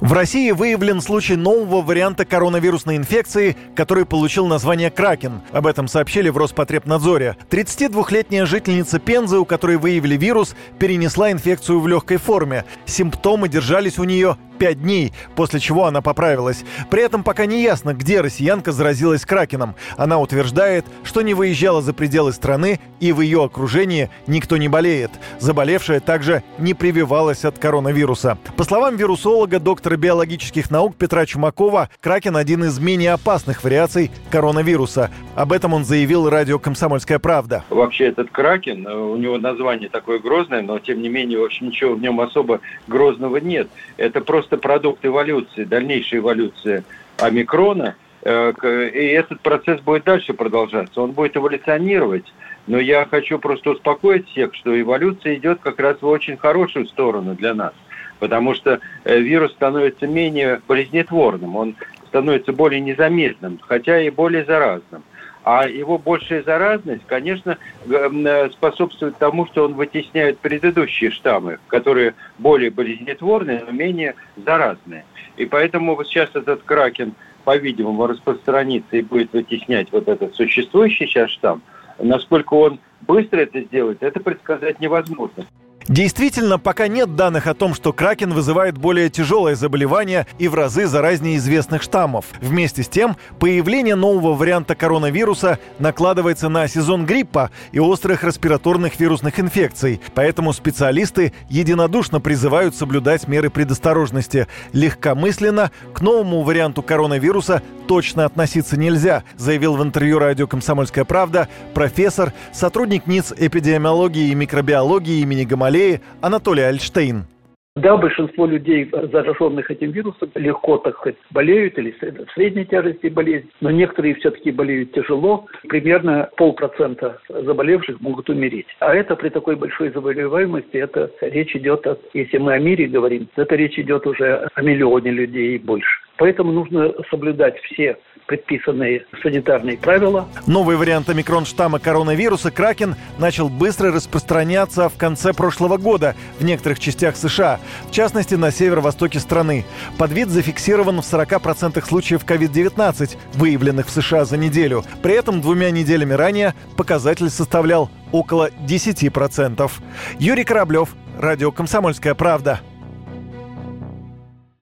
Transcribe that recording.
В России выявлен случай нового варианта коронавирусной инфекции, который получил название «Кракен». Об этом сообщили в Роспотребнадзоре. 32-летняя жительница Пензы, у которой выявили вирус, перенесла инфекцию в легкой форме. Симптомы держались у нее 5 дней, после чего она поправилась. При этом пока не ясно, где россиянка заразилась кракеном. Она утверждает, что не выезжала за пределы страны и в ее окружении никто не болеет. Заболевшая также не прививалась от коронавируса. По словам вирусолога, доктора биологических наук Петра Чумакова, кракен один из менее опасных вариаций коронавируса. Об этом он заявил радио «Комсомольская правда». Вообще этот кракен, э, у него название такое грозное, но тем не менее, в общем, ничего в нем особо грозного нет. Это просто просто продукт эволюции, дальнейшей эволюции омикрона, э, и этот процесс будет дальше продолжаться, он будет эволюционировать. Но я хочу просто успокоить всех, что эволюция идет как раз в очень хорошую сторону для нас. Потому что э, вирус становится менее болезнетворным, он становится более незаметным, хотя и более заразным. А его большая заразность, конечно, э, способствует тому, что он вытесняет предыдущие штаммы, которые более болезнетворные, но менее заразные. И поэтому вот сейчас этот кракен, по-видимому, распространится и будет вытеснять вот этот существующий сейчас штамм. Насколько он быстро это сделает, это предсказать невозможно. Действительно, пока нет данных о том, что кракен вызывает более тяжелое заболевание и в разы заразнее известных штаммов. Вместе с тем, появление нового варианта коронавируса накладывается на сезон гриппа и острых респираторных вирусных инфекций. Поэтому специалисты единодушно призывают соблюдать меры предосторожности. Легкомысленно к новому варианту коронавируса точно относиться нельзя, заявил в интервью радио «Комсомольская правда» профессор, сотрудник НИЦ эпидемиологии и микробиологии имени Ассамблеи Анатолий Альштейн. Да, большинство людей, зараженных этим вирусом, легко, так сказать, болеют или в средней тяжести болезнь, но некоторые все-таки болеют тяжело. Примерно полпроцента заболевших могут умереть. А это при такой большой заболеваемости, это речь идет, о, если мы о мире говорим, это речь идет уже о миллионе людей и больше. Поэтому нужно соблюдать все предписанные санитарные правила. Новый вариант омикрон штамма коронавируса «Кракен» начал быстро распространяться в конце прошлого года в некоторых частях США, в частности на северо-востоке страны. Подвид зафиксирован в 40% случаев COVID-19, выявленных в США за неделю. При этом двумя неделями ранее показатель составлял около 10%. Юрий Кораблев, Радио «Комсомольская правда».